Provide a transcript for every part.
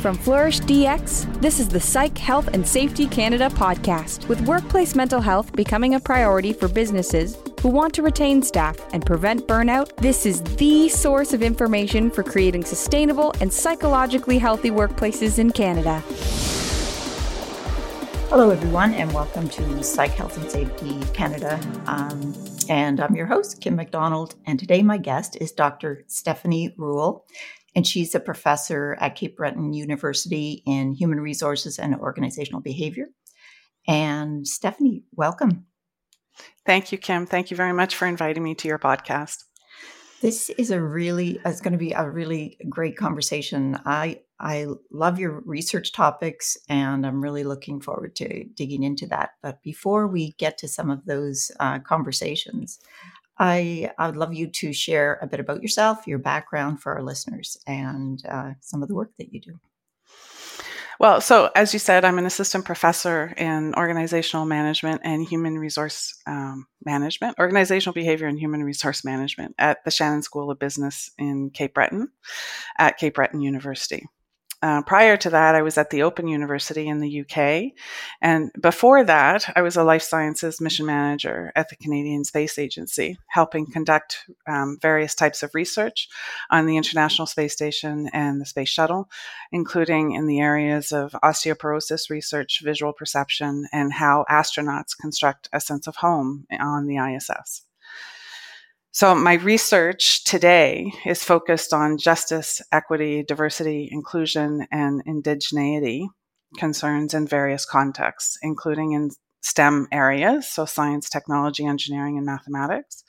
From Flourish DX, this is the Psych Health and Safety Canada podcast. With workplace mental health becoming a priority for businesses who want to retain staff and prevent burnout, this is the source of information for creating sustainable and psychologically healthy workplaces in Canada. Hello, everyone, and welcome to Psych Health and Safety Canada. Um, and I'm your host, Kim MacDonald. And today, my guest is Dr. Stefanie Ruel and she's a professor at Cape Breton University in Human Resources and Organizational Behavior. And Stefanie, welcome. Thank you, Kim. Thank you very much for inviting me to your podcast. This is a really it's going to be a really great conversation. I I love your research topics and I'm really looking forward to digging into that. But before we get to some of those uh, conversations, I, I would love you to share a bit about yourself, your background for our listeners, and uh, some of the work that you do. Well, so as you said, I'm an assistant professor in organizational management and human resource um, management, organizational behavior and human resource management at the Shannon School of Business in Cape Breton at Cape Breton University. Uh, prior to that, I was at the Open University in the UK. And before that, I was a life sciences mission manager at the Canadian Space Agency, helping conduct um, various types of research on the International Space Station and the Space Shuttle, including in the areas of osteoporosis research, visual perception, and how astronauts construct a sense of home on the ISS. So, my research today is focused on justice, equity, diversity, inclusion, and indigeneity concerns in various contexts, including in STEM areas, so science, technology, engineering, and mathematics,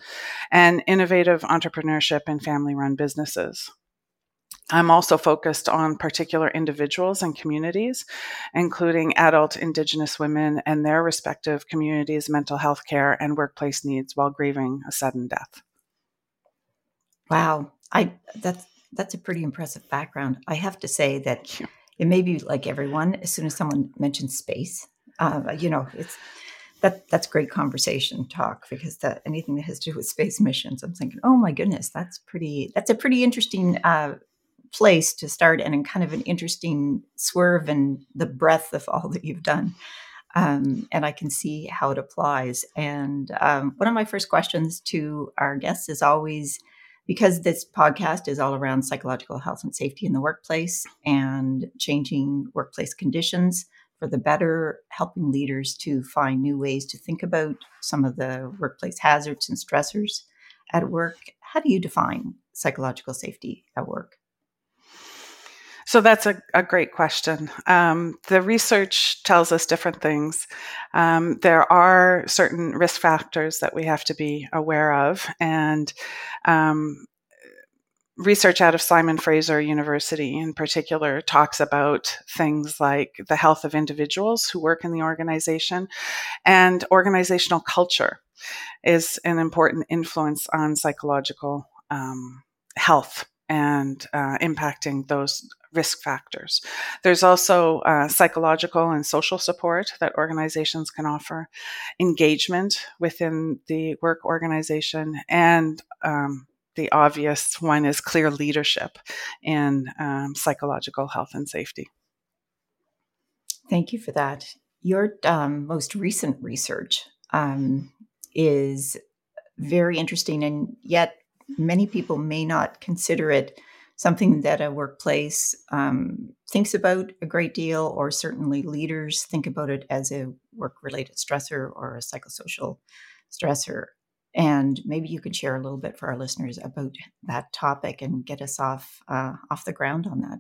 and innovative entrepreneurship and family run businesses. I'm also focused on particular individuals and communities, including adult Indigenous women and their respective communities' mental health care and workplace needs while grieving a sudden death. Wow, I that's that's a pretty impressive background. I have to say that it may be like everyone. As soon as someone mentions space, uh, you know, it's that that's great conversation talk because that anything that has to do with space missions, I'm thinking, oh my goodness, that's pretty. That's a pretty interesting uh, place to start, and kind of an interesting swerve and the breadth of all that you've done. Um, and I can see how it applies. And um, one of my first questions to our guests is always because this podcast is all around psychological health and safety in the workplace and changing workplace conditions for the better, helping leaders to find new ways to think about some of the workplace hazards and stressors at work. How do you define psychological safety at work? So that's a, a great question. Um, the research tells us different things. Um, there are certain risk factors that we have to be aware of, and um, research out of Simon Fraser University in particular talks about things like the health of individuals who work in the organization and organizational culture is an important influence on psychological um, health and uh, impacting those risk factors. There's also uh, psychological and social support that organizations can offer, engagement within the work organization, and um, the obvious one is clear leadership in um, psychological health and safety. Thank you for that. Your um, most recent research um, is very interesting, and yet many people may not consider it something that a workplace um, thinks about a great deal, or certainly leaders think about it as a work related stressor or a psychosocial stressor. And maybe you could share a little bit for our listeners about that topic and get us off uh, off the ground on that.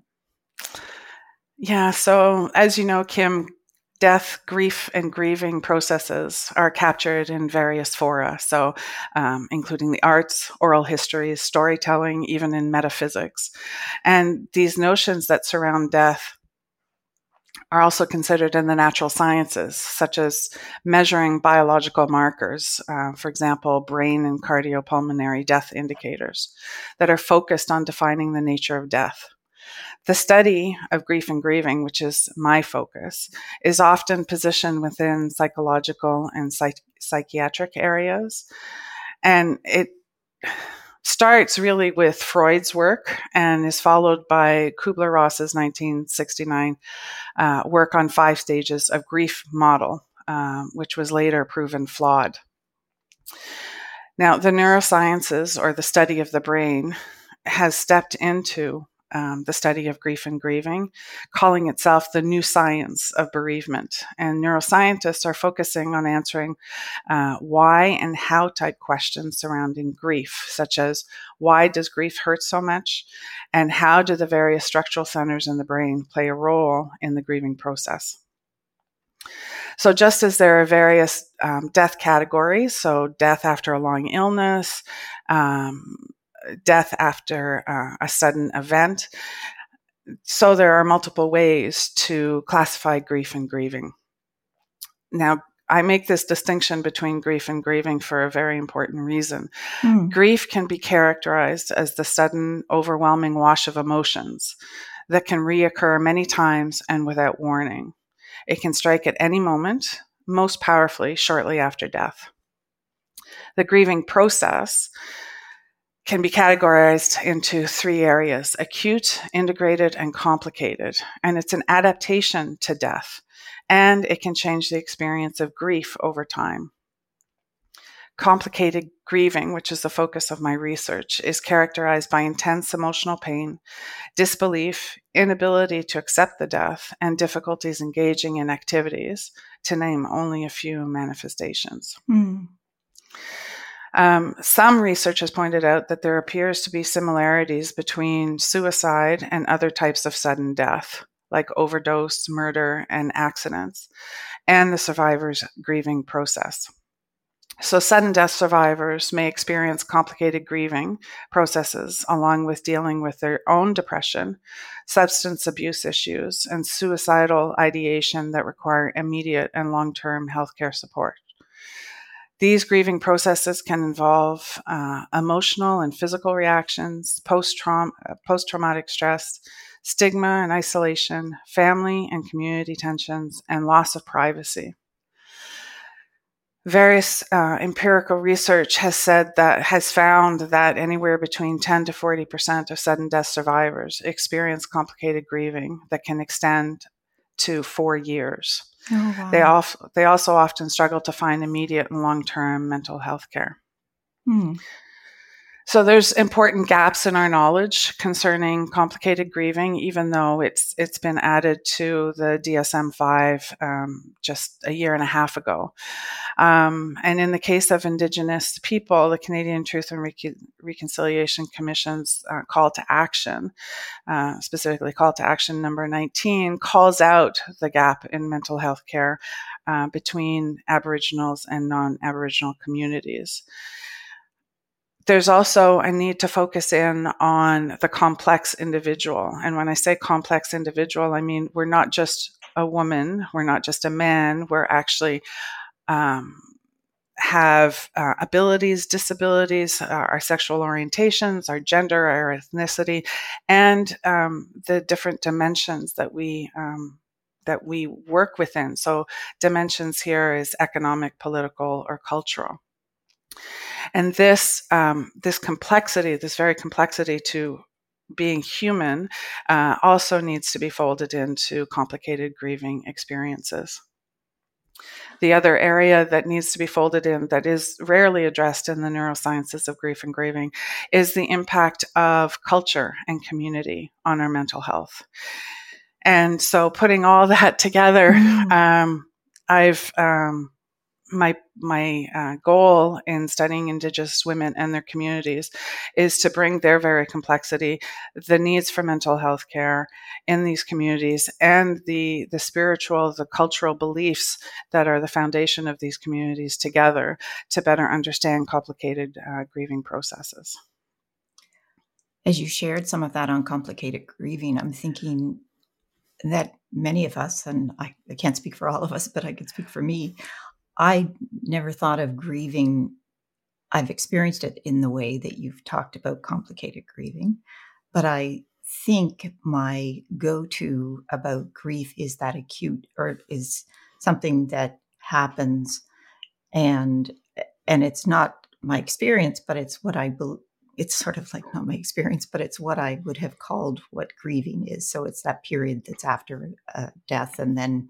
Yeah. So, as you know, Kim, death, grief, and grieving processes are captured in various fora, so um, including the arts, oral histories, storytelling, even in metaphysics. And these notions that surround death are also considered in the natural sciences, such as measuring biological markers, uh, for example, brain and cardiopulmonary death indicators, that are focused on defining the nature of death. The study of grief and grieving, which is my focus, is often positioned within psychological and psych- psychiatric areas. And it starts really with Freud's work and is followed by Kubler Ross's 1969 uh, work on five stages of grief model, um, which was later proven flawed. Now, the neurosciences, or the study of the brain, has stepped into um, the study of grief and grieving, calling itself the new science of bereavement. And neuroscientists are focusing on answering uh, why and how type questions surrounding grief, such as why does grief hurt so much? And how do the various structural centers in the brain play a role in the grieving process? So, just as there are various um, death categories, so death after a long illness, um, death after uh, a sudden event. So there are multiple ways to classify grief and grieving. Now, I make this distinction between grief and grieving for a very important reason. Mm. Grief can be characterized as the sudden, overwhelming wash of emotions that can reoccur many times and without warning. It can strike at any moment, most powerfully shortly after death. The grieving process can be categorized into three areas acute, integrated, and complicated. And it's an adaptation to death, and it can change the experience of grief over time. Complicated grieving, which is the focus of my research, is characterized by intense emotional pain, disbelief, inability to accept the death, and difficulties engaging in activities, to name only a few manifestations. Mm. Um, some research has pointed out that there appears to be similarities between suicide and other types of sudden death, like overdose, murder, and accidents, and the survivor's grieving process. So, sudden death survivors may experience complicated grieving processes along with dealing with their own depression, substance abuse issues, and suicidal ideation that require immediate and long term healthcare support. These grieving processes can involve uh, emotional and physical reactions, uh, traumatic stress, stigma and isolation, family and community tensions, and loss of privacy. Various uh, empirical research has said that has found that anywhere between 10 to 40 percent of sudden death survivors experience complicated grieving that can extend to four years. Oh, wow. They, they also often struggle to find immediate and long term mental health care. Hmm. So there's important gaps in our knowledge concerning complicated grieving, even though it's it's been added to the DSM-5 um, just a year and a half ago. Um, and in the case of Indigenous people, the Canadian Truth and Re- Reconciliation Commission's uh, call to action, uh, specifically call to action number 19, calls out the gap in mental health care uh, between Aboriginals and non-Aboriginal communities there's also a need to focus in on the complex individual. And when I say complex individual, I mean we're not just a woman, we're not just a man, we're actually um, have uh, abilities, disabilities, uh, our sexual orientations, our gender, our ethnicity, and um, the different dimensions that we um, that we work within. So, dimensions here is economic, political, or cultural. And this um, this complexity, this very complexity to being human, uh, also needs to be folded into complicated grieving experiences. The other area that needs to be folded in that is rarely addressed in the neurosciences of grief and grieving is the impact of culture and community on our mental health. And so, putting all that together, mm. um, I've um, my my uh, goal in studying indigenous women and their communities is to bring their very complexity the needs for mental health care in these communities and the the spiritual the cultural beliefs that are the foundation of these communities together to better understand complicated uh, grieving processes. As you shared some of that on complicated grieving i'm thinking that many of us and I, I can't speak for all of us but i can speak for me I never thought of grieving. I've experienced it in the way that you've talked about complicated grieving, but I think my go to about grief is that acute or is something that happens and and it's not my experience but it's what i be, it's sort of like not my experience, but it's what I would have called what grieving is. So it's that period that's after uh, death, and then,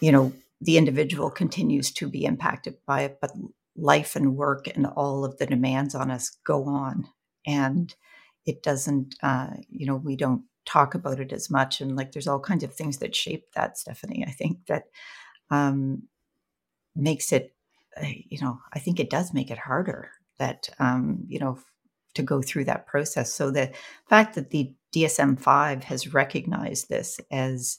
you know, the individual continues to be impacted by it, but life and work and all of the demands on us go on, and it doesn't. Uh, you know, we don't talk about it as much, and like there's all kinds of things that shape that, Stefanie. I think that um, makes it. Uh, you know, I think it does make it harder that um, you know to go through that process. So the fact that the DSM-5 has recognized this as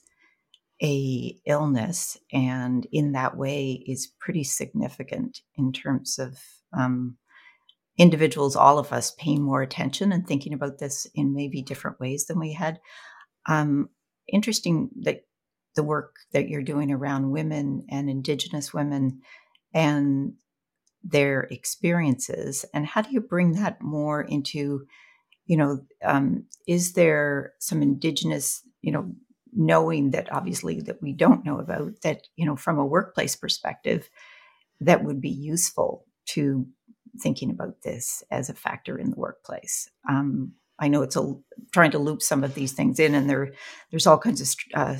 a illness and in that way is pretty significant in terms of um, individuals, all of us paying more attention and thinking about this in maybe different ways than we had. Um, interesting that the work that you're doing around women and Indigenous women and their experiences and how do you bring that more into you know um, is there some indigenous you know knowing that obviously that we don't know about that you know from a workplace perspective that would be useful to thinking about this as a factor in the workplace. Um, i know it's a trying to loop some of these things in and there there's all kinds of uh,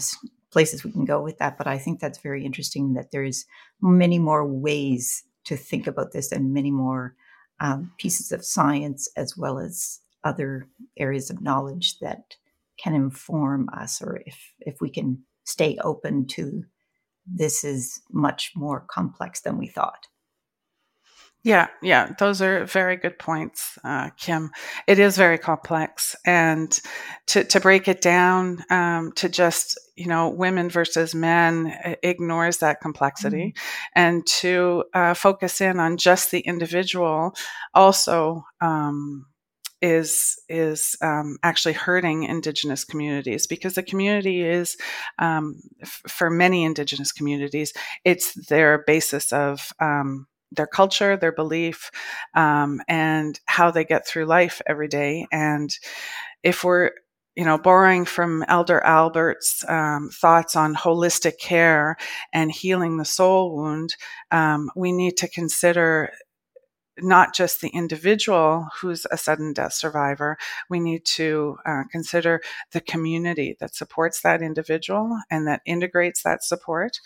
places we can go with that but i think that's very interesting that there's many more ways to think about this and many more um, pieces of science as well as other areas of knowledge that can inform us or if if we can stay open to this is much more complex than we thought yeah, yeah, those are very good points, uh, Kim. It is very complex, and to to break it down um, to just you know women versus men ignores that complexity, mm-hmm. and to uh, focus in on just the individual also. Um, is is um, actually hurting indigenous communities because the community is um, f- for many indigenous communities it's their basis of um, their culture, their belief, um, and how they get through life every day. And if we're you know, borrowing from Elder Albert's um, thoughts on holistic care and healing the soul wound, um, we need to consider not just the individual who's a sudden death survivor, we need to uh, consider the community that supports that individual and that integrates that support.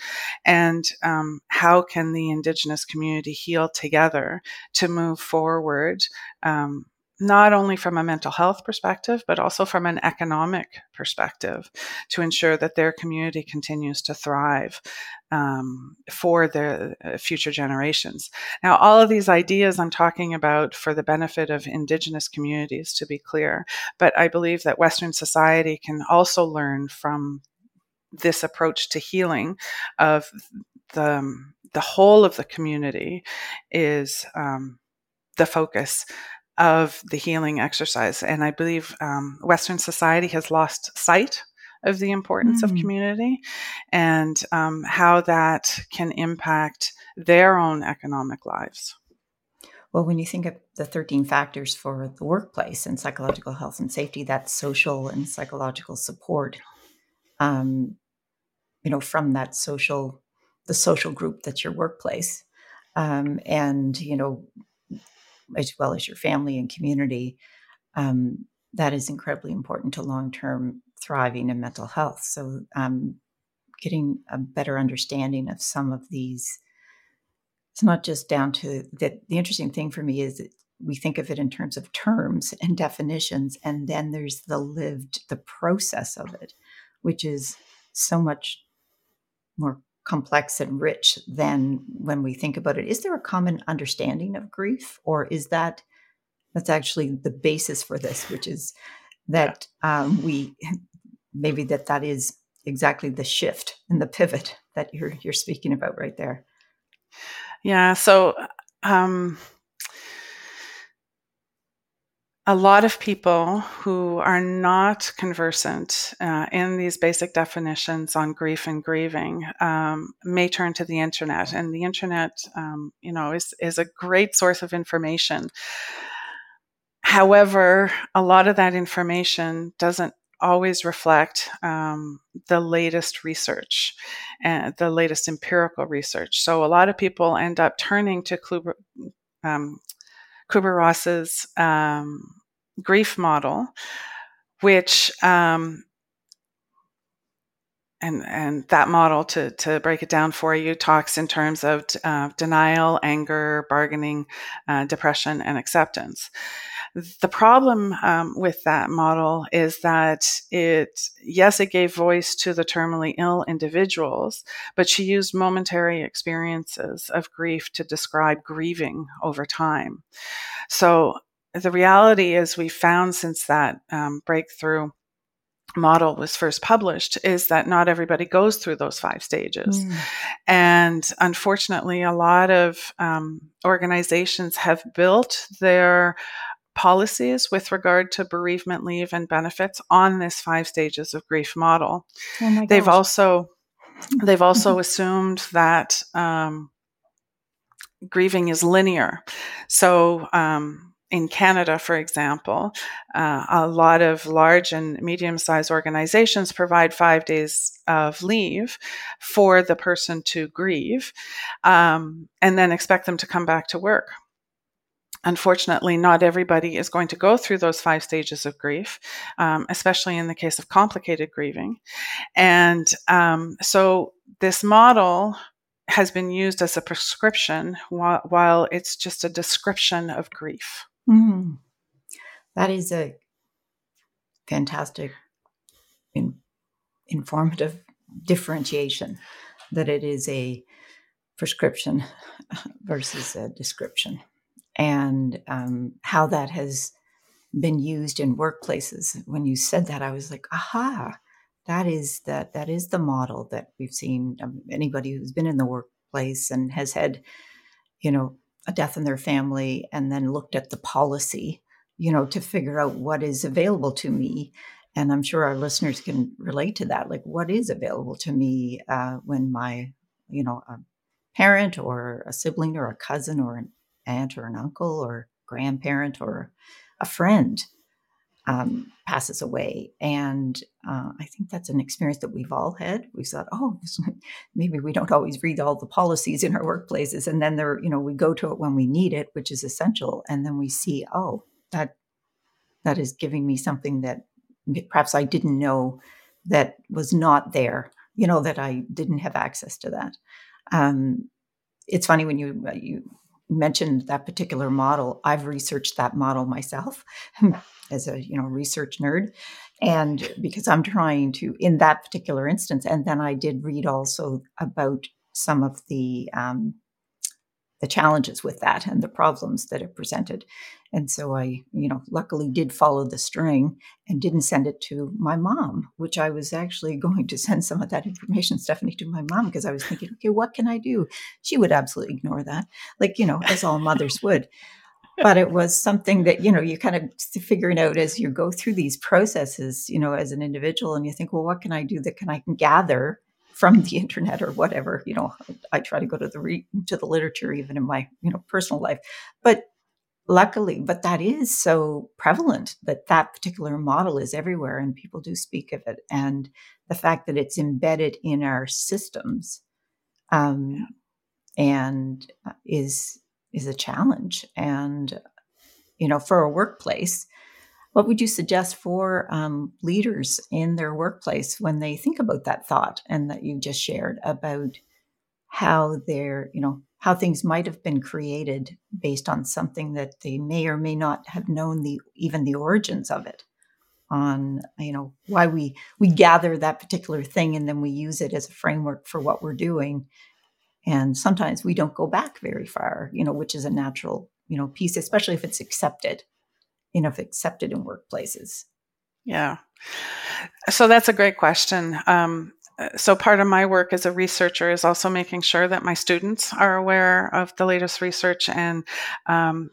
And um, how can the Indigenous community heal together to move forward um, not only from a mental health perspective, but also from an economic perspective to ensure that their community continues to thrive um, for their uh, future generations. Now, all of these ideas I'm talking about for the benefit of Indigenous communities, to be clear, but I believe that Western society can also learn from this approach to healing of the, the whole of the community is um, the focus of the healing exercise. And I believe um, Western society has lost sight of the importance mm. of community and um, how that can impact their own economic lives. Well, when you think of the 13 factors for the workplace and psychological health and safety, that's social and psychological support. Um, you know, from that social, the social group that's your workplace, um, and you know, as well as your family and community, um, that is incredibly important to long term thriving and mental health. So, um, getting a better understanding of some of these, it's not just down to that. The interesting thing for me is that we think of it in terms of terms and definitions, and then there's the lived, the process of it, which is so much more complex and rich than when we think about it. Is there a common understanding of grief, or is that that's actually the basis for this, which is that um, we maybe that that is exactly the shift and the pivot that you're you're speaking about right there. Yeah. So. Um, a lot of people who are not conversant uh, in these basic definitions on grief and grieving um, may turn to the internet, and the internet, um, you know, is is a great source of information. However, a lot of that information doesn't always reflect um, the latest research and the latest empirical research. So a lot of people end up turning to um, Kubler Ross's um, grief model, which um, and and that model to to break it down for you talks in terms of uh, denial, anger, bargaining, uh, depression, and acceptance. The problem um, with that model is that it, yes, it gave voice to the terminally ill individuals, but she used momentary experiences of grief to describe grieving over time. So the reality is, we found since that um, breakthrough model was first published is that not everybody goes through those five stages. Mm. And unfortunately, a lot of um, organizations have built their policies with regard to bereavement leave and benefits on this five stages of grief model. Oh they've also they've also assumed that um, grieving is linear. So um, in Canada, for example, uh, a lot of large and medium sized organizations provide five days of leave for the person to grieve um, and then expect them to come back to work. Unfortunately, not everybody is going to go through those five stages of grief, um, especially in the case of complicated grieving. And um, so, this model has been used as a prescription while, while it's just a description of grief. Mm. That is a fantastic, in, informative differentiation that it is a prescription versus a description, and um, how that has been used in workplaces. When you said that, I was like, aha, that is that that is the model that we've seen. Um, anybody who's been in the workplace and has had, you know, a death in their family and then looked at the policy, you know, to figure out what is available to me. And I'm sure our listeners can relate to that. Like, what is available to me uh, when my, you know, a parent or a sibling or a cousin or an aunt or an uncle or grandparent or a friend um, passes away. And uh, I think that's an experience that we've all had. We thought, oh, maybe we don't always read all the policies in our workplaces, and then there, you know, we go to it when we need it, which is essential, and then we see, oh, that that is giving me something that perhaps I didn't know that was not there. You know, that I didn't have access to that. Um, it's funny when you you mentioned that particular model. I've researched that model myself as a you know research nerd, and because I'm trying to in that particular instance, and then I did read also about some of the um, the challenges with that and the problems that it presented. And so I, you know, luckily did follow the string and didn't send it to my mom, which I was actually going to send some of that information, Stefanie, to my mom because I was thinking, okay, what can I do? She would absolutely ignore that, like, you know, as all mothers would. But it was something that, you know, you kind of figuring out as you go through these processes, you know, as an individual, and you think, well, what can I do that can I gather from the internet or whatever. You know, I try to go to the re- to the literature even in my you know personal life, but luckily, but that is so prevalent that that particular model is everywhere and people do speak of it, and the fact that it's embedded in our systems, um, and uh, is is a challenge. And you know, for a workplace, what would you suggest for um, leaders in their workplace when they think about that thought and that you just shared about how they're, you know, how things might have been created based on something that they may or may not have known the even the origins of it on you know why we we gather that particular thing and then we use it as a framework for what we're doing. And sometimes we don't go back very far you know which is a natural you know piece especially if it's accepted you know, accepted in workplaces? Yeah. So that's a great question. Um, so part of my work as a researcher is also making sure that my students are aware of the latest research and um,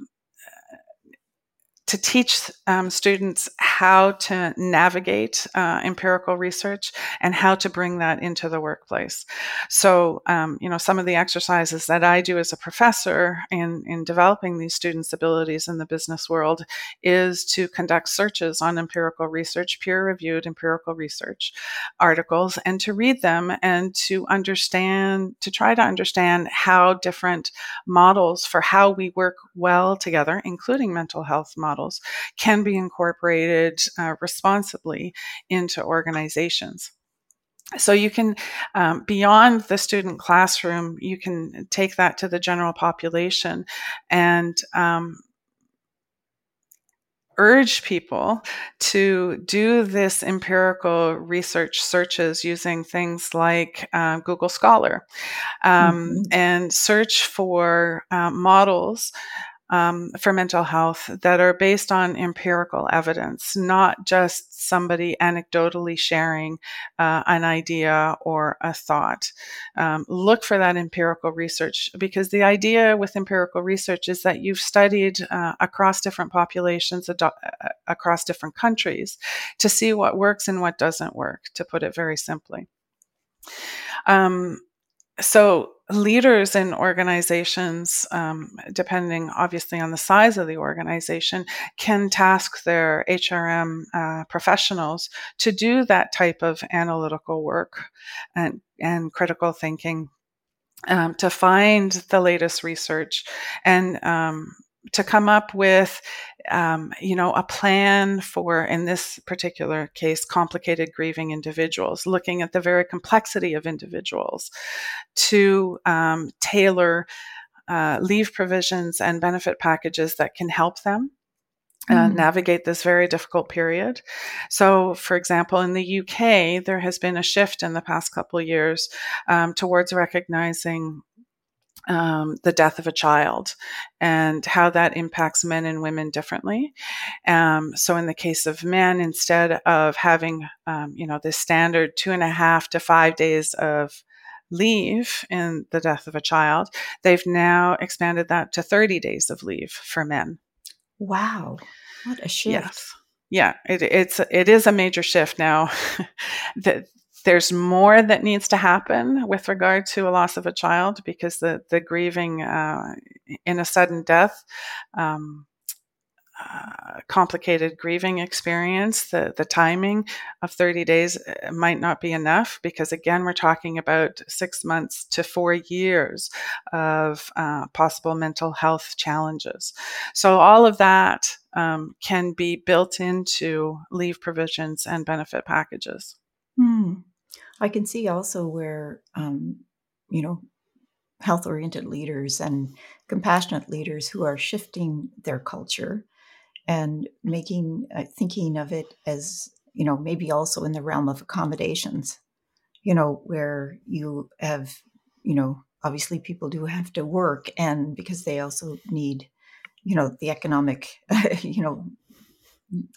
to teach um, students how to navigate uh, empirical research and how to bring that into the workplace. So, um, you know, some of the exercises that I do as a professor in, in developing these students' abilities in the business world is to conduct searches on empirical research, peer reviewed empirical research articles, and to read them and to understand, to try to understand how different models for how we work well together, including mental health models, can be incorporated uh, responsibly into organizations. So you can, um, beyond the student classroom, you can take that to the general population and um, urge people to do this empirical research searches using things like uh, Google Scholar um, mm-hmm. and search for uh, models um, for mental health that are based on empirical evidence, not just somebody anecdotally sharing uh, an idea or a thought. Um, look for that empirical research because the idea with empirical research is that you've studied uh, across different populations, uh, across different countries, to see what works and what doesn't work, to put it very simply. Um, so leaders in organizations, um, depending obviously on the size of the organization, can task their HRM uh, professionals to do that type of analytical work and, and critical thinking. Um, to find the latest research and um, to come up with um, you know a plan for in this particular case complicated grieving individuals looking at the very complexity of individuals to um, tailor uh, leave provisions and benefit packages that can help them uh, mm. navigate this very difficult period. So, for example, in the UK, there has been a shift in the past couple of years um, towards recognizing um, the death of a child and how that impacts men and women differently. Um, so, in the case of men, instead of having, um, you know, this standard two and a half to five days of leave in the death of a child, they've now expanded that to 30 days of leave for men. Wow. What a shift. Yes. Yeah, it, it's it is a major shift now. there's more that needs to happen with regard to a loss of a child because the the grieving uh, in a sudden death. Um, uh, complicated grieving experience, the, the timing of 30 days uh, might not be enough because, again, we're talking about six months to four years of uh, possible mental health challenges. So, all of that um, can be built into leave provisions and benefit packages. I can see also where, um, you know, health oriented leaders and compassionate leaders who are shifting their culture and making, uh, thinking of it as, you know, maybe also in the realm of accommodations, you know, where you have, you know, obviously people do have to work and because they also need, you know, the economic, you know,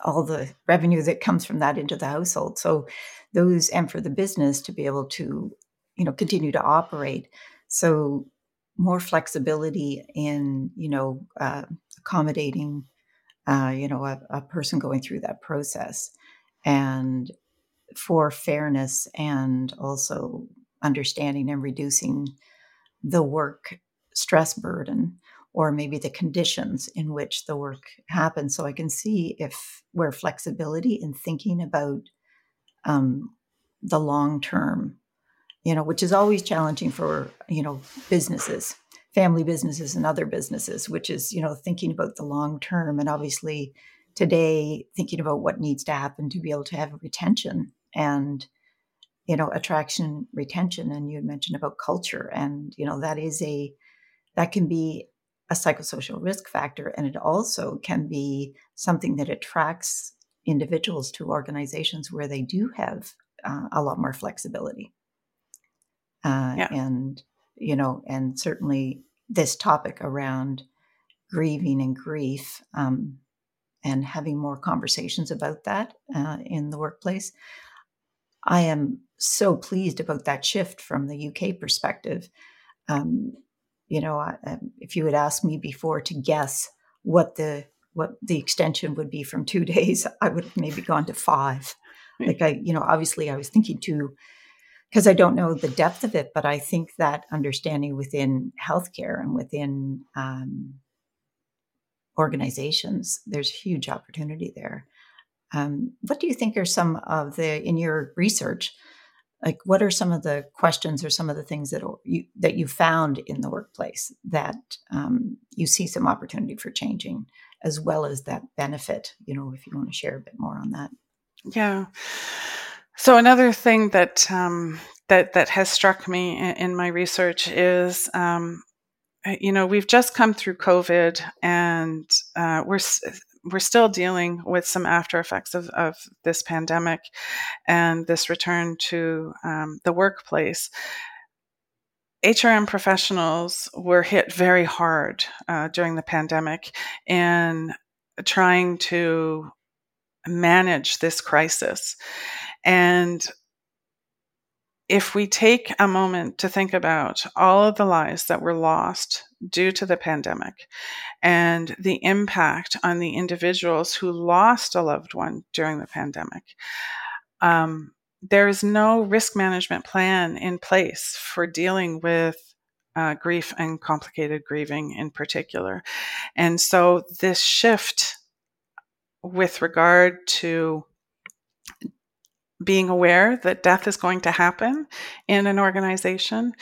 all the revenue that comes from that into the household. So those and for the business to be able to, you know, continue to operate. So more flexibility in, you know, uh, accommodating, uh, you know, a, a person going through that process, and for fairness and also understanding and reducing the work stress burden or maybe the conditions in which the work happens. So I can see if where flexibility in thinking about um, the long term, you know, which is always challenging for you know businesses, family businesses, and other businesses, which is you know thinking about the long term, and obviously today thinking about what needs to happen to be able to have retention and you know attraction retention and you mentioned about culture and you know that is a that can be a psychosocial risk factor, and it also can be something that attracts individuals to organizations where they do have uh, a lot more flexibility. Uh, yeah. And, you know, and certainly this topic around grieving and grief um, and having more conversations about that uh, in the workplace. I am so pleased about that shift from the UK perspective. Um, you know, I, um, if you had asked me before to guess what the what the extension would be from two days, I would have maybe gone to five. Like I, you know, obviously I was thinking two because I don't know the depth of it, but I think that understanding within healthcare and within um, organizations, there's huge opportunity there. Um, what do you think are some of the in your research? Like, what are some of the questions or some of the things that you that you found in the workplace that um, you see some opportunity for changing, as well as that benefit? You know, if you want to share a bit more on that. Yeah. So another thing that um, that that has struck me in, my research is, um, you know, we've just come through COVID, and uh, we're we're still dealing with some after effects of, of this pandemic and this return to um, the workplace. HRM professionals were hit very hard uh, during the pandemic in trying to manage this crisis. And if we take a moment to think about all of the lives that were lost due to the pandemic and the impact on the individuals who lost a loved one during the pandemic, um, there is no risk management plan in place for dealing with uh, grief and complicated grieving in particular. And so, this shift with regard to being aware that death is going to happen in an organization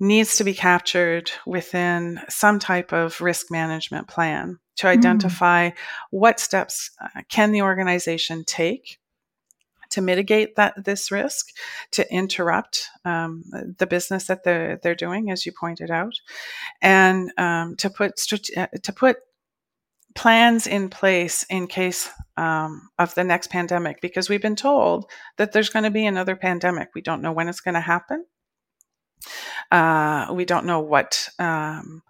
needs to be captured within some type of risk management plan to hmm. identify mm. what steps uh, can the organization take to mitigate that this risk, to interrupt um, the business that they're they're doing, as you pointed out, and um, to put uh, to put plans in place in case um, of the next pandemic because we've been told that there's going to be another pandemic. We don't know when it's going to happen. Uh, we don't know what um,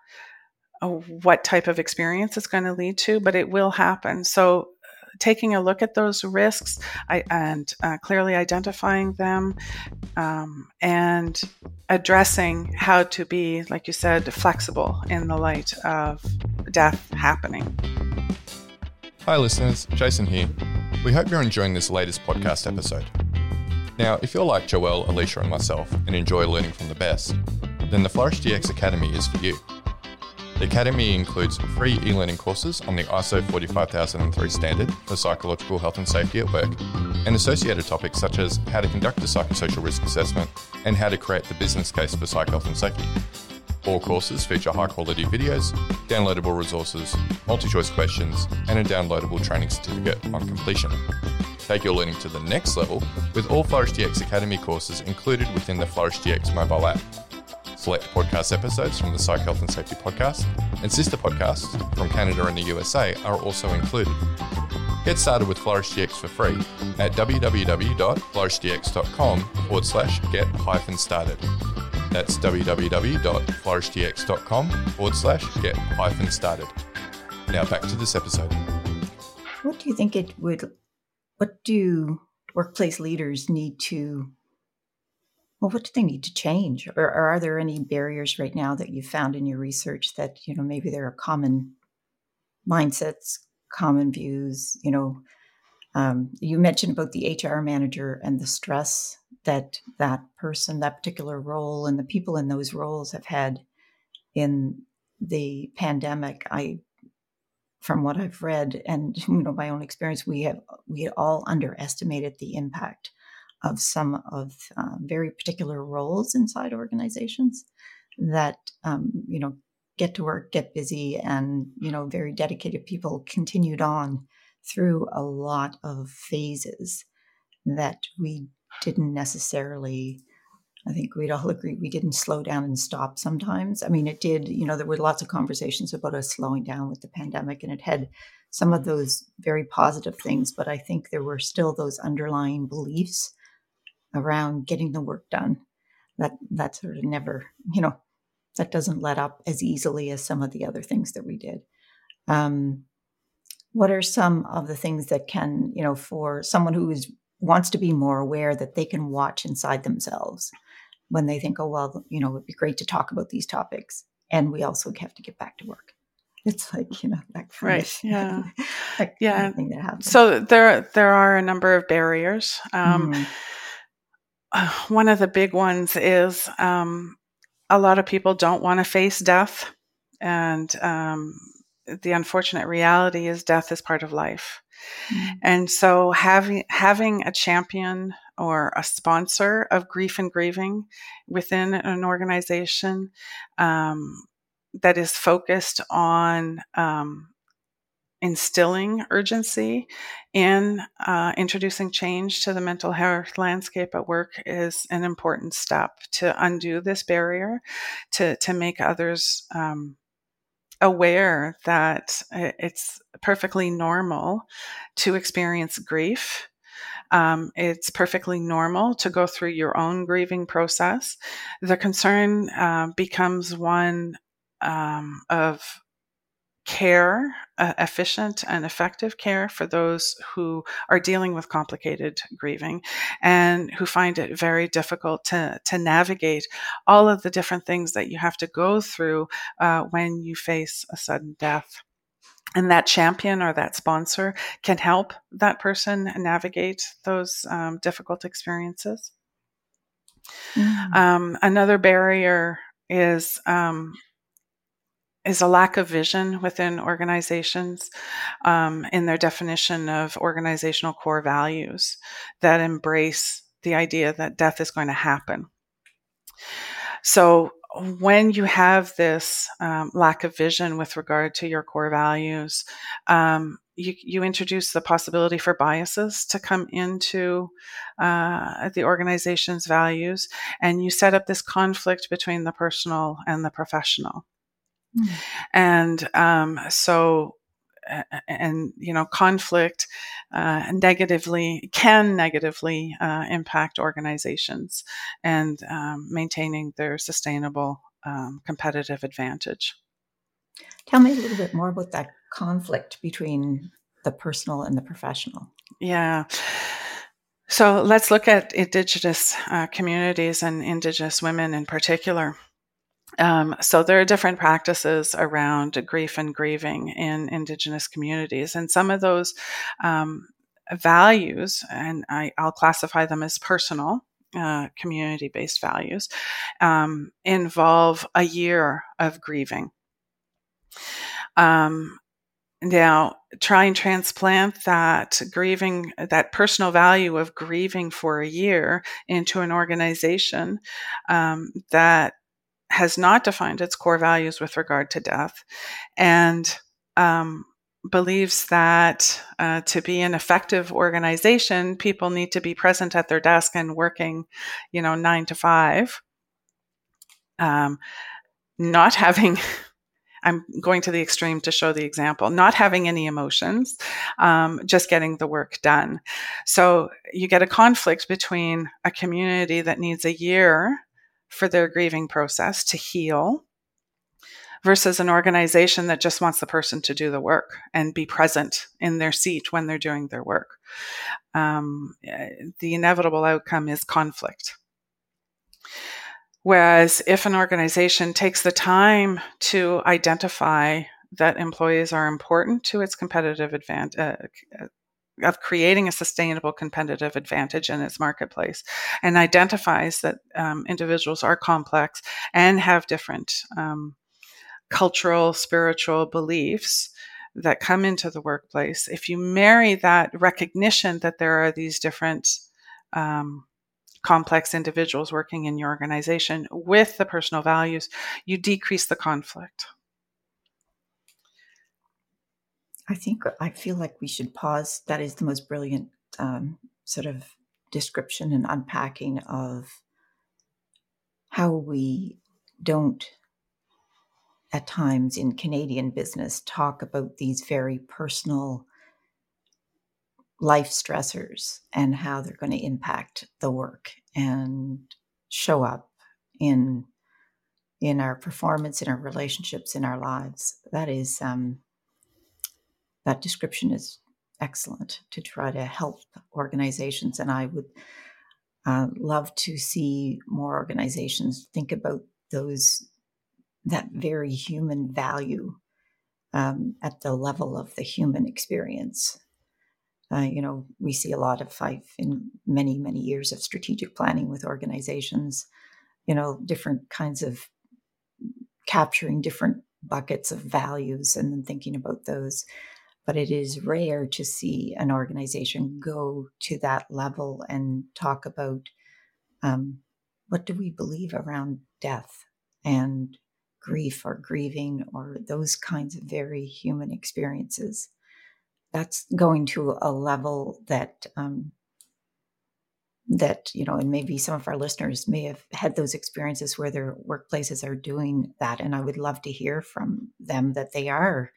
what type of experience it's going to lead to, but it will happen. So taking a look at those risks I, and uh, clearly identifying them um, and addressing how to be, like you said, flexible in the light of death happening. Hi, listeners. Jason here. We hope you're enjoying this latest podcast episode. Now, if you're like Joelle, Alicia, and myself and enjoy learning from the best, then the Flourish DX Academy is for you. The Academy includes free e learning courses on the ISO 45003 standard for psychological health and safety at work, and associated topics such as how to conduct a psychosocial risk assessment and how to create the business case for psych health and safety. All courses feature high quality videos, downloadable resources, multi choice questions, and a downloadable training certificate on completion. Take your learning to the next level with all Flourish Academy courses included within the Flourish DX mobile app select podcast episodes from the Psych Health and Safety podcast, and sister podcasts from Canada and the USA are also included. Get started with Flourish DX for free at www.flourishdx.com forward slash get hyphen started. That's www.flourishdx.com forward slash get hyphen started. Now back to this episode. What do you think it would, what do workplace leaders need to well, what do they need to change? Or, or, are there any barriers right now that you've found in your research that, you know, maybe there are common mindsets, common views? You know, um, you mentioned about the HR manager and the stress that that person, that particular role, and the people in those roles have had in the pandemic. I, from what I've read and you know my own experience, we have we all underestimated the impact of some of uh, very particular roles inside organizations that um, you know get to work get busy and you know very dedicated people continued on through a lot of phases that we didn't necessarily I think we'd all agree we didn't slow down and stop sometimes. I mean, it did, you know, there were lots of conversations about us slowing down with the pandemic, and it had some of those very positive things, but I think there were still those underlying beliefs around getting the work done. That that sort of never, you know, that doesn't let up as easily as some of the other things that we did. Um, what are some of the things that can, you know, for someone who is wants to be more aware that they can watch inside themselves when they think, oh well, you know, it'd be great to talk about these topics, and we also have to get back to work. it's like you know that kind right of, yeah yeah kind of thing that happens. so there there are a number of barriers um, Mm. one of the big ones is um, a lot of people don't want to face death and um, the unfortunate reality is death is part of life Mm. and so having having a champion or a sponsor of grief and grieving within an organization um, that is focused on um, instilling urgency in uh, introducing change to the mental health landscape at work is an important step to undo this barrier, to to make others um, aware that it's perfectly normal to experience grief. Um, it's perfectly normal to go through your own grieving process. The concern uh, becomes one um, of care, uh, efficient and effective care for those who are dealing with complicated grieving and who find it very difficult to, to navigate all of the different things that you have to go through uh, when you face a sudden death. And that champion or that sponsor can help that person navigate those um, difficult experiences. Mm. Um, another barrier is um, is a lack of vision within organizations um, in their definition of organizational core values that embrace the idea that death is going to happen. So when you have this um, lack of vision with regard to your core values, um, you, you introduce the possibility for biases to come into uh, the organization's values, and you set up this conflict between the personal and the professional. Mm. And um, so, and you know, conflict uh, negatively can negatively uh, impact organizations and um, maintaining their sustainable um, competitive advantage. Tell me a little bit more about that conflict between the personal and the professional. Yeah. So let's look at Indigenous uh, communities and Indigenous women in particular. Um, so there are different practices around grief and grieving in Indigenous communities, and some of those um, values, and I, will classify them as personal. Uh, community based values um, involve a year of grieving. Um, now, try and transplant that grieving, that personal value of grieving for a year into an organization um, that has not defined its core values with regard to death and um, believes that uh, to be an effective organization, people need to be present at their desk and working, you know, nine to five. Um, not having, I'm going to the extreme to show the example, not having any emotions, um, just getting the work done. So you get a conflict between a community that needs a year for their grieving process to heal versus an organization that just wants the person to do the work and be present in their seat when they're doing their work. Um, the inevitable outcome is conflict. Whereas if an organization takes the time to identify that employees are important to its competitive advantage, uh, of creating a sustainable competitive advantage in its marketplace and identifies that um, individuals are complex and have different um, cultural, spiritual beliefs that come into the workplace. If you marry that recognition that there are these different um, complex individuals working in your organization with the personal values, you decrease the conflict. I think I feel like we should pause. That is the most brilliant um, sort of description and unpacking of how we don't, at times in Canadian business, talk about these very personal life stressors and how they're going to impact the work and show up in in our performance in our relationships in our lives that is um, that description is excellent to try to help organizations and i would uh, love to see more organizations think about those that very human value um, at the level of the human experience. Uh, you know, we see a lot of in many, many years of strategic planning with organizations, you know, different kinds of capturing different buckets of values and then thinking about those. But it is rare to see an organization go to that level and talk about um, what do we believe around death and grief or grieving or those kinds of very human experiences. That's going to a level that um, that you know, and maybe some of our listeners may have had those experiences where their workplaces are doing that, and I would love to hear from them that they are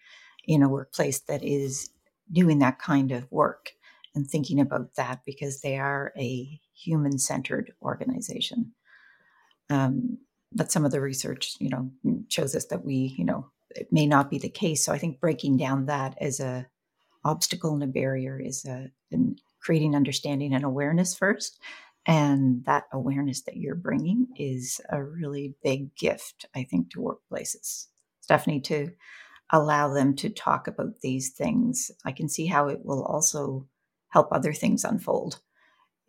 in a workplace that is doing that kind of work and thinking about that because they are a human centered organization. Um, but some of the research, you know, shows us that we, you know, it may not be the case. So I think breaking down that as a obstacle and a barrier is a creating understanding and awareness first. And that awareness that you're bringing is a really big gift, I think, to workplaces. Stefanie, to allow them to talk about these things, I can see how it will also help other things unfold.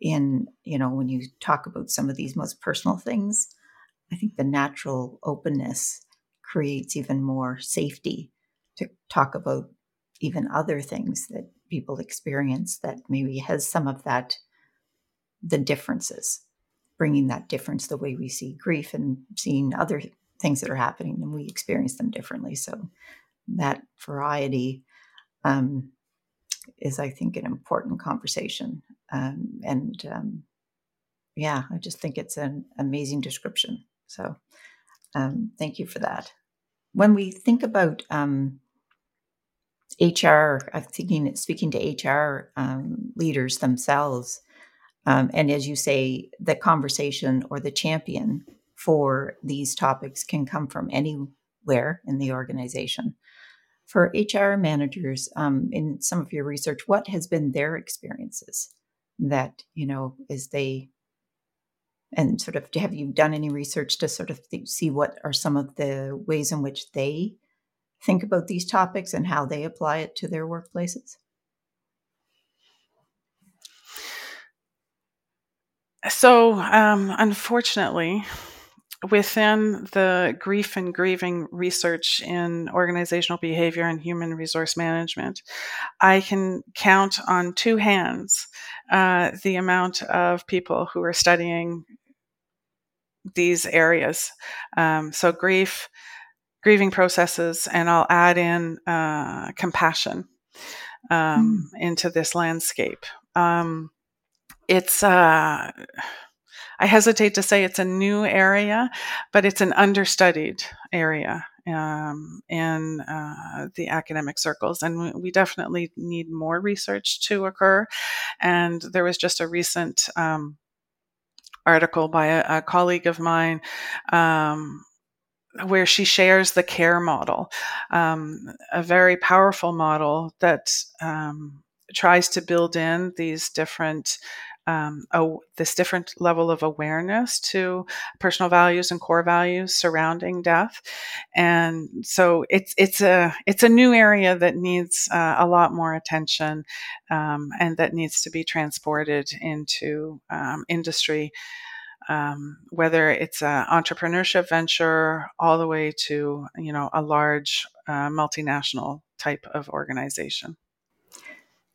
In, you know, when you talk about some of these most personal things, I think the natural openness creates even more safety to talk about even other things that people experience that maybe has some of that, the differences, bringing that difference the way we see grief and seeing other things that are happening and we experience them differently. So that variety um, is, I think, an important conversation. Um, and um, yeah, I just think it's an amazing description. So um, thank you for that. When we think about um, HR, I'm thinking, speaking to HR um, leaders themselves, and as you say, the conversation or the champion for these topics can come from anywhere in the organization. For HR managers, um, in some of your research, what has been their experiences that, you know, as they and sort of have you done any research to sort of th- see what are some of the ways in which they think about these topics and how they apply it to their workplaces so um, unfortunately within the grief and grieving research in organizational behavior and human resource management, I can count on two hands uh, the amount of people who are studying these areas. Um, so grief, grieving processes, and I'll add in uh, compassion um, mm. into this landscape. Um, it's uh, I hesitate to say it's a new area, but it's an understudied area um, in uh, the academic circles. And we definitely need more research to occur. And there was just a recent um, article by a, a colleague of mine um, where she shares the care model, um, a very powerful model that um, tries to build in these different um, oh, this different level of awareness to personal values and core values surrounding death, and so it's it's a it's a new area that needs uh, a lot more attention, um, and that needs to be transported into um, industry. Um, whether it's an entrepreneurship venture all the way to you know a large uh, multinational type of organization.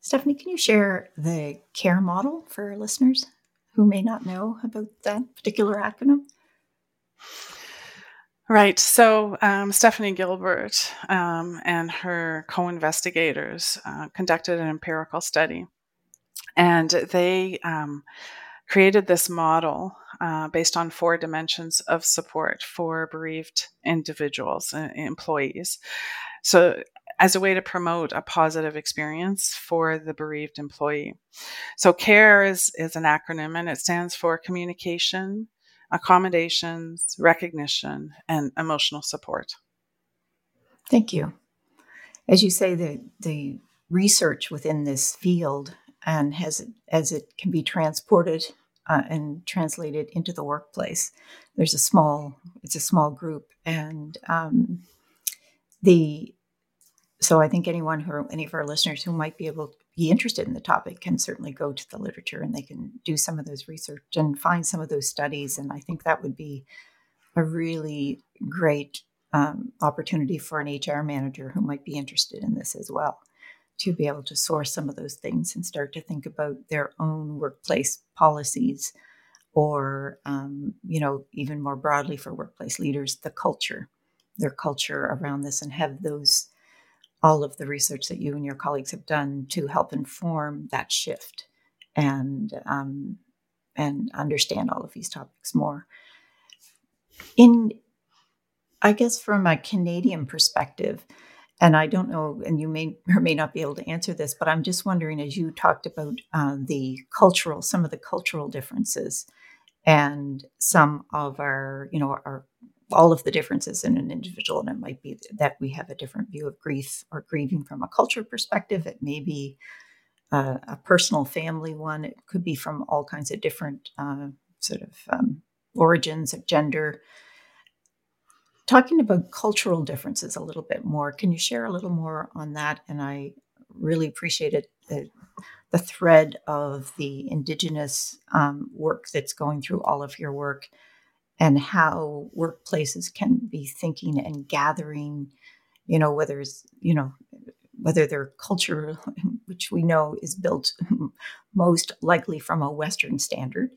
Stefanie, can you share the CARE model for listeners who may not know about that particular acronym? Right. So, um, Stephanie Gilbert um, and her co investigators uh, conducted an empirical study, and they um, created this model uh, based on four dimensions of support for bereaved individuals and employees. So, as a way to promote a positive experience for the bereaved employee. So CARE is, is an acronym and it stands for communication, accommodations, recognition, and emotional support. Thank you. As you say, the, the research within this field and has as it can be transported uh, and translated into the workplace. There's a small, it's a small group, and um, the so I think anyone who, any of our listeners who might be able to be interested in the topic can certainly go to the literature and they can do some of those research and find some of those studies. And I think that would be a really great um, opportunity for an HR manager who might be interested in this as well to be able to source some of those things and start to think about their own workplace policies or um, you know even more broadly for workplace leaders the culture their culture around this and have those all of the research that you and your colleagues have done to help inform that shift and um, and understand all of these topics more. In, I guess, from a Canadian perspective, and I don't know, and you may or may not be able to answer this, but I'm just wondering, as you talked about uh, the cultural, some of the cultural differences, and some of our, you know, our all of the differences in an individual. And it might be that we have a different view of grief or grieving from a culture perspective. It may be uh, a personal family one. It could be from all kinds of different uh, sort of um, origins of gender. Talking about cultural differences a little bit more, can you share a little more on that? And I really appreciated the, the thread of the Indigenous um, work that's going through all of your work and how workplaces can be thinking and gathering, you know, whether it's, you know, whether their culture, which we know is built most likely from a Western standard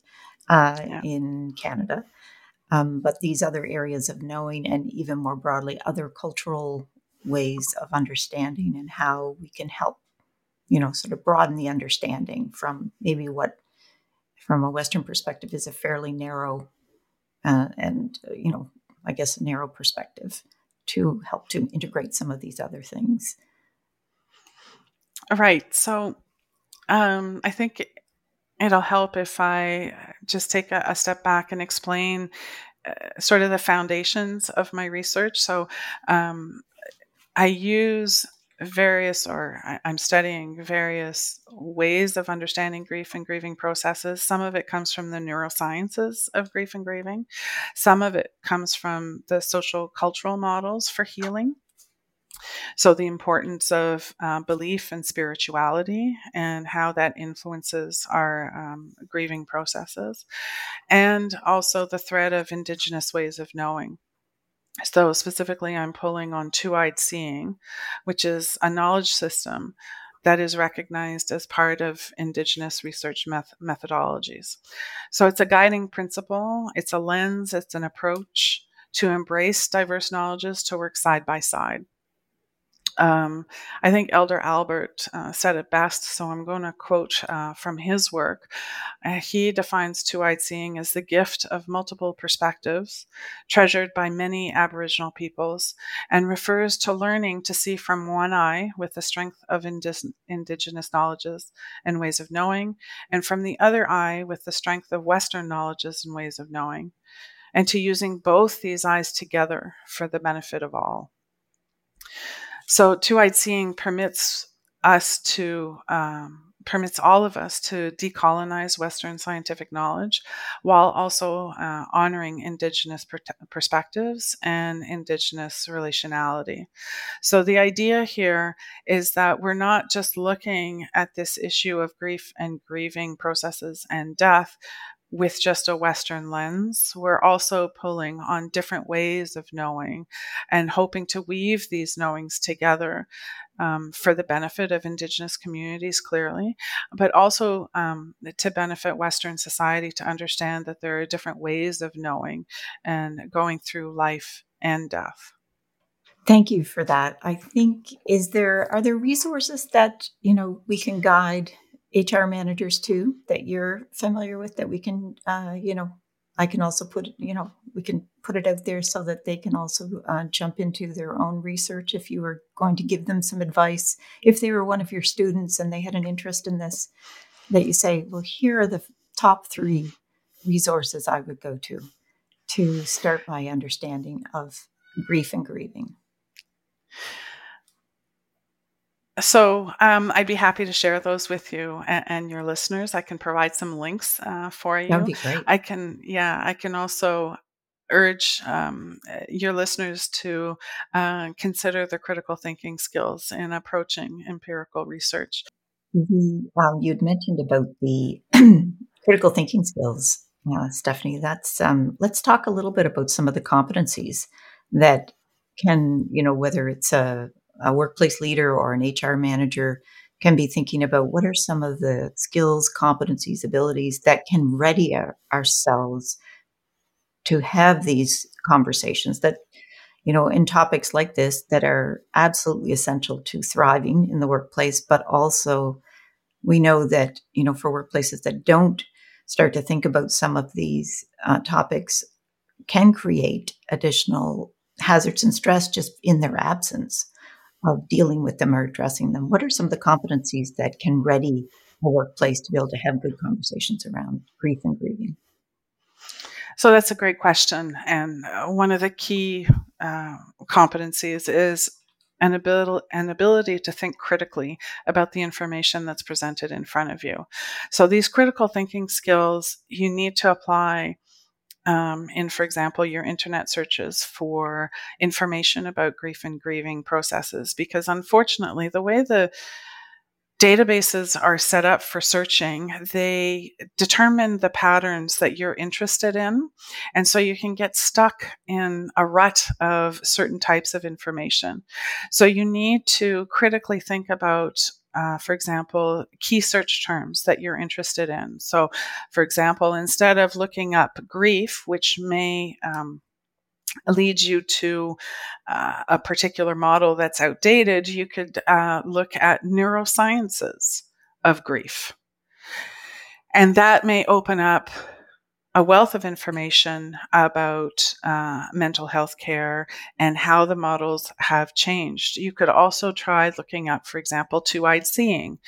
uh, yeah. in Canada, um, but these other areas of knowing and even more broadly, other cultural ways of understanding and how we can help, you know, sort of broaden the understanding from maybe what, from a Western perspective, is a fairly narrow uh, and uh, you know i guess a narrow perspective to help to integrate some of these other things. Right. So um, i think it'll help if i just take a, a step back and explain uh, sort of the foundations of my research. So um, i use various, or I, am studying various ways of understanding grief and grieving processes. Some of it comes from the neurosciences of grief and grieving, some of it comes from the social cultural models for healing. So, the importance of uh, belief and spirituality and how that influences our um, grieving processes, and also the thread of Indigenous ways of knowing. So, specifically, I'm pulling on two eyed seeing, which is a knowledge system that is recognized as part of Indigenous research meth- methodologies. So, it's a guiding principle, it's a lens, it's an approach to embrace diverse knowledges to work side by side. Um, I think Elder Albert uh, said it best, so I'm going to quote uh, from his work. Uh, he defines two eyed seeing as the gift of multiple perspectives, treasured by many Aboriginal peoples, and refers to learning to see from one eye with the strength of Indigenous knowledges and ways of knowing, and from the other eye with the strength of Western knowledges and ways of knowing, and to using both these eyes together for the benefit of all. So, two eyed seeing permits us to, um, permits all of us to decolonize Western scientific knowledge while also uh, honoring Indigenous per- perspectives and Indigenous relationality. So, the idea here is that we're not just looking at this issue of grief and grieving processes and death with just a Western lens. We're also pulling on different ways of knowing and hoping to weave these knowings together um, for the benefit of Indigenous communities, clearly, but also um, to benefit Western society to understand that there are different ways of knowing and going through life and death. Thank you for that. I think is there are there resources that you know we can guide HR managers too that you're familiar with that we can, uh, you know, I can also put, you know, we can put it out there so that they can also uh, jump into their own research if you were going to give them some advice. If they were one of your students and they had an interest in this, that you say, well, here are the top three resources I would go to to start my understanding of grief and grieving. So um, I'd be happy to share those with you and, and your listeners. I can provide some links uh, for you. That would be great. I can, yeah, I can also urge um, your listeners to uh, consider the critical thinking skills in approaching empirical research. um, you'd mentioned about the critical thinking skills, uh, Stefanie. That's um, let's talk a little bit about some of the competencies that can, you know, whether it's a, a workplace leader or an HR manager, can be thinking about what are some of the skills, competencies, abilities that can ready our, ourselves to have these conversations that you know in topics like this that are absolutely essential to thriving in the workplace but also we know that you know for workplaces that don't start to think about some of these uh, topics can create additional hazards and stress just in their absence of dealing with them or addressing them what are some of the competencies that can ready a workplace to be able to have good conversations around grief and grieving so that's a great question. And uh, one of the key uh, competencies is an an ability to think critically about the information that's presented in front of you. So these critical thinking skills you need to apply um, in, for example, your internet searches for information about grief and grieving processes, because unfortunately, the way the databases are set up for searching, they determine the patterns that you're interested in. And so you can get stuck in a rut of certain types of information. So you need to critically think about uh, for example, key search terms that you're interested in. So, for example, instead of looking up grief, which may um, leads you to uh, a particular model that's outdated, you could uh, look at neurosciences of grief. And that may open up a wealth of information about uh, mental health care and how the models have changed. You could also try looking up, for example, two eyed seeing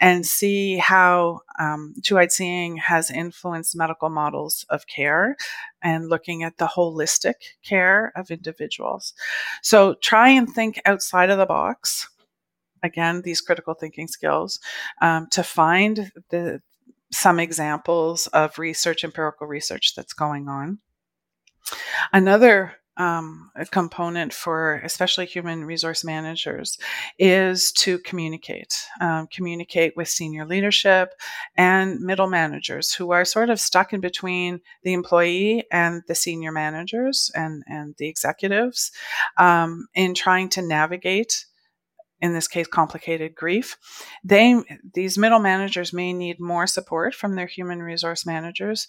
and see how um, two eyed seeing has influenced medical models of care and looking at the holistic care of individuals. So try and think outside of the box again these critical thinking skills um, to find the some examples of research, empirical research that's going on. Another um, component for especially human resource managers is to communicate, um, communicate with senior leadership and middle managers who are sort of stuck in between the employee and the senior managers and, and the executives um, in trying to navigate in this case complicated grief. They these middle managers may need more support from their human resource managers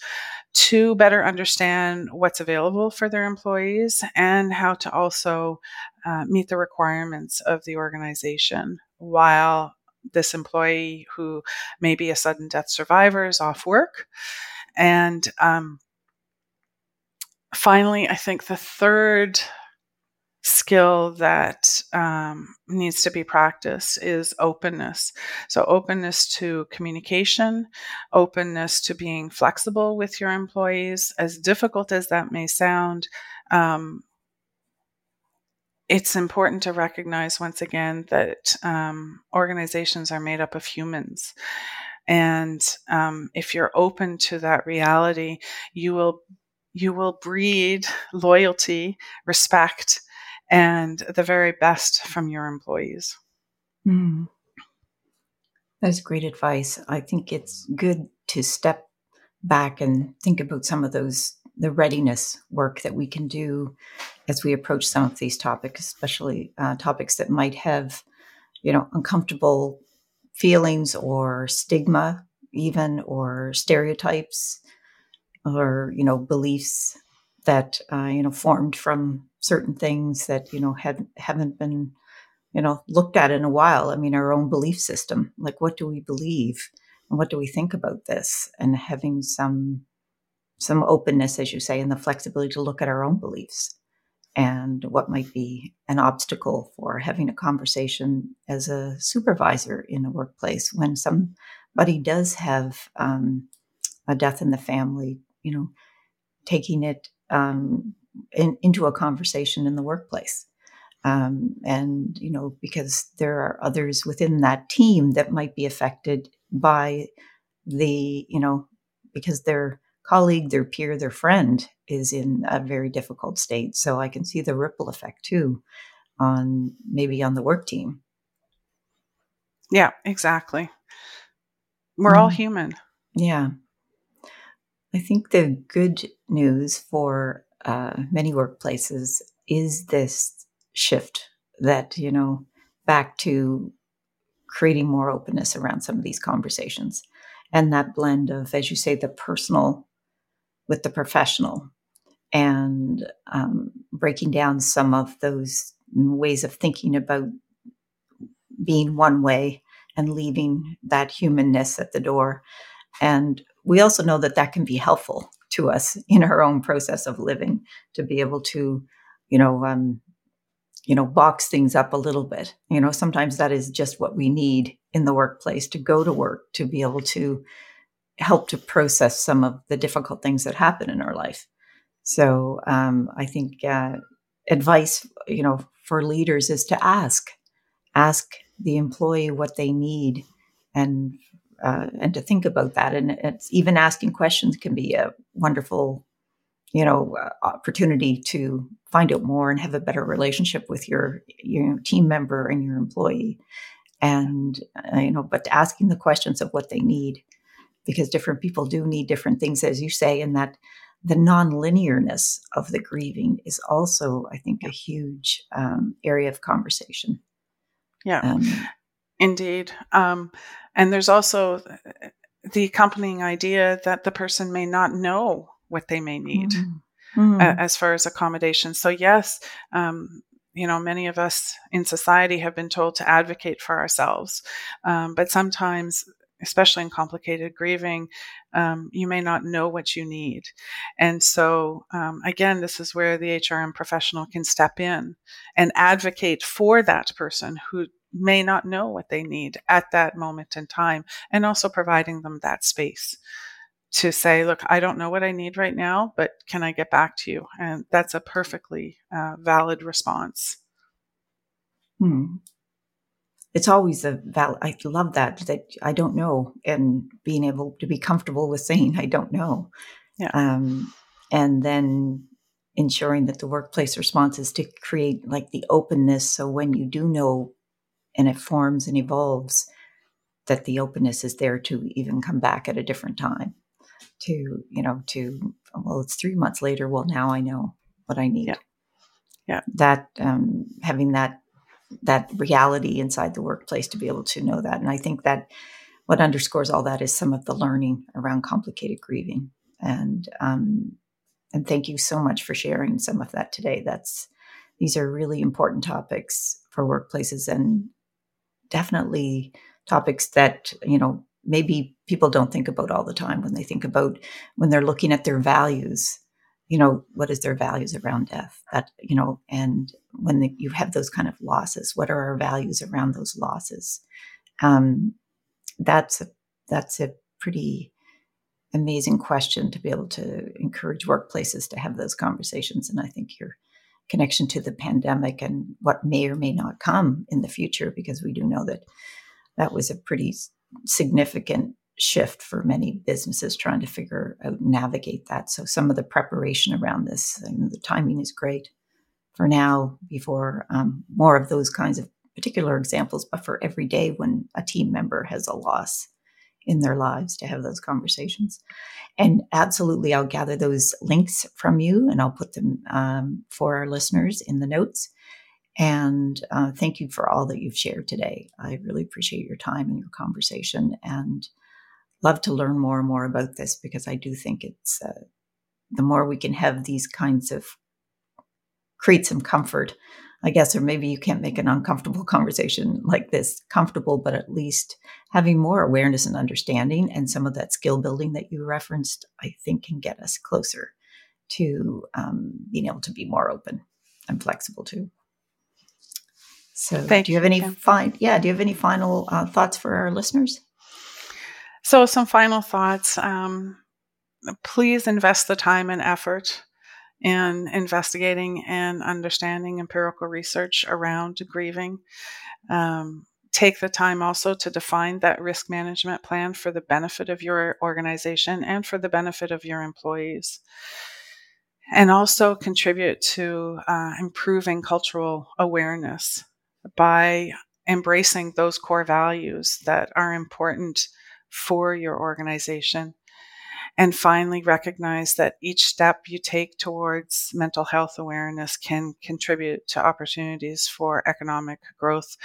to better understand what's available for their employees and how to also uh, meet the requirements of the organization while this employee who may be a sudden death survivor is off work. And um, finally i think the third skill that um, needs to be practiced is openness. So, openness to communication, openness to being flexible with your employees, as difficult as that may sound. Um, it's important to recognize once again that um, organizations are made up of humans. And um, if you're open to that reality, you will you will breed loyalty, respect, and the very best from your employees. Mm. That's great advice. I think it's good to step back and think about some of those the readiness work that we can do as we approach some of these topics, especially uh, topics that might have, you know, uncomfortable feelings or stigma, even or stereotypes, or you know, beliefs that uh, you know formed from certain things that you know had haven't been you know looked at in a while. I mean our own belief system like what do we believe and what do we think about this? And having some some openness as you say and the flexibility to look at our own beliefs and what might be an obstacle for having a conversation as a supervisor in a workplace when somebody does have um, a death in the family you know taking it um, in, into a conversation in the workplace. Um, and, you know, because there are others within that team that might be affected by the, you know, because they're colleague, their peer, their friend is in a very difficult state. So I can see the ripple effect too on maybe on the work team. Yeah, exactly. We're mm. all human. Yeah. I think the good news for uh, many workplaces is this shift that, you know, back to creating more openness around some of these conversations and that blend of, as you say, the personal with the professional and um, breaking down some of those ways of thinking about being one way and leaving that humanness at the door. And we also know that that can be helpful to us in our own process of living to be able to, you know, um, you know, box things up a little bit. You know, sometimes that is just what we need in the workplace to go to work to be able to help to process some of the difficult things that happen in our life. So um, I think uh, advice, you know, for leaders is to ask, ask the employee what they need, and uh, and to think about that. And it's even asking questions can be a wonderful, you know, uh, opportunity to find out more and have a better relationship with your your team member and your employee. And uh, you know, but asking the questions of what they need, because different people do need different things, as you say, and that the non-linearness of the grieving is also, I think, a huge um, area of conversation. Yeah, um, indeed. Um, and there's also the accompanying idea that the person may not know what they may need mm-hmm. mm-hmm. as far as accommodation. So, yes, um, you know, many of us in society have been told to advocate for ourselves, um, but sometimes especially in complicated grieving, um, you may not know what you need. And so, um, again, this is where the HRM professional can step in and advocate for that person who may not know what they need at that moment in time, and also providing them that space to say, look, I don't know what I need right now, but can I get back to you? And that's a perfectly uh, valid response. Hmm it's always a val. I love that that I don't know, and being able to be comfortable with saying I don't know, yeah. Um, and then ensuring that the workplace response is to create like the openness. So when you do know, and it forms and evolves, that the openness is there to even come back at a different time. To you know, to well, it's three months later. Well, now I know what I need. Yeah. Yeah. That um, having that that reality inside the workplace to be able to know that. And I think that what underscores all that is some of the learning around complicated grieving. And um, and thank you so much for sharing some of that today. That's these are really important topics for workplaces and definitely topics that you know maybe people don't think about all the time when they think about when they're looking at their values. You know what is their values around death? That you know and when the, you have those kind of losses what are our values around those losses? Um, that's a that's a pretty amazing question to be able to encourage workplaces to have those conversations and i think your connection to the pandemic and what may or may not come in the future because we do know that that was a pretty significant shift for many businesses trying to figure out navigate that. So some of the preparation around this, and the timing is great for now before um, more of those kinds of particular examples, but for every day when a team member has a loss in their lives to have those conversations. And absolutely, I'll gather those links from you and I'll put them um, for our listeners in the notes. And uh, thank you for all that you've shared today. I really appreciate your time and your conversation. And love to learn more and more about this because I do think it's uh, the more we can have these kinds of create some comfort, I guess, or maybe you can't make an uncomfortable conversation like this comfortable, but at least having more awareness and understanding and some of that skill building that you referenced, I think can get us closer to um, being able to be more open and flexible too. So, Thank do you have any fine? Yeah, do you have any final uh, thoughts for our listeners? So, some final thoughts. Um, please invest the time and effort in investigating and understanding empirical research around grieving. Um, take the time also to define that risk management plan for the benefit of your organization and for the benefit of your employees. And also contribute to uh, improving cultural awareness by embracing those core values that are important for your organization. And finally, recognize that each step you take towards mental health awareness can contribute to opportunities for economic growth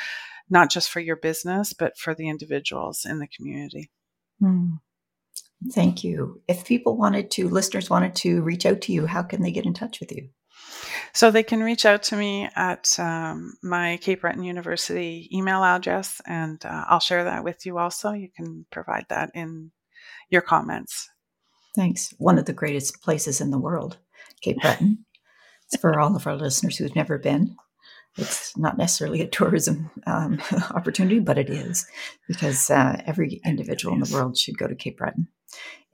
not just for your business, but for the individuals in the community. Mm. Thank you. If people wanted to, listeners wanted to reach out to you, how can they get in touch with you? So they can reach out to me at um, my Cape Breton University email address, and uh, I'll share that with you also. You can provide that in your comments. Thanks. One of the greatest places in the world, Cape Breton. it's for all of our listeners who've never been. It's not necessarily a tourism um, opportunity, but it is because uh, every individual in the world should go to Cape Breton.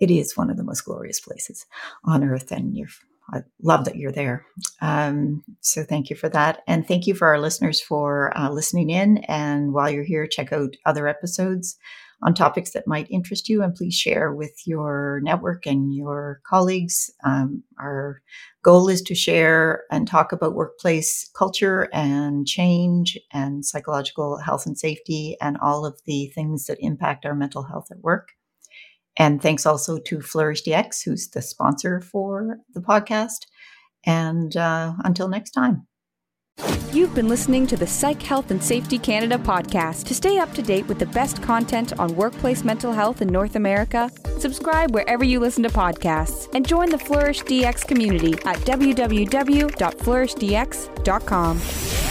It is one of the most glorious places on earth, and you're I love that you're there. Um, so thank you for that. And thank you for our listeners for uh, listening in. And while you're here, check out other episodes on topics that might interest you. And please share with your network and your colleagues. Um, our goal is to share and talk about workplace culture and change and psychological health and safety and all of the things that impact our mental health at work. And thanks also to Flourish DX, who's the sponsor for the podcast. And uh, until next time. You've been listening to the Psych Health and Safety Canada podcast. To stay up to date with the best content on workplace mental health in North America, subscribe wherever you listen to podcasts and join the Flourish DX community at www.flourishdx.com.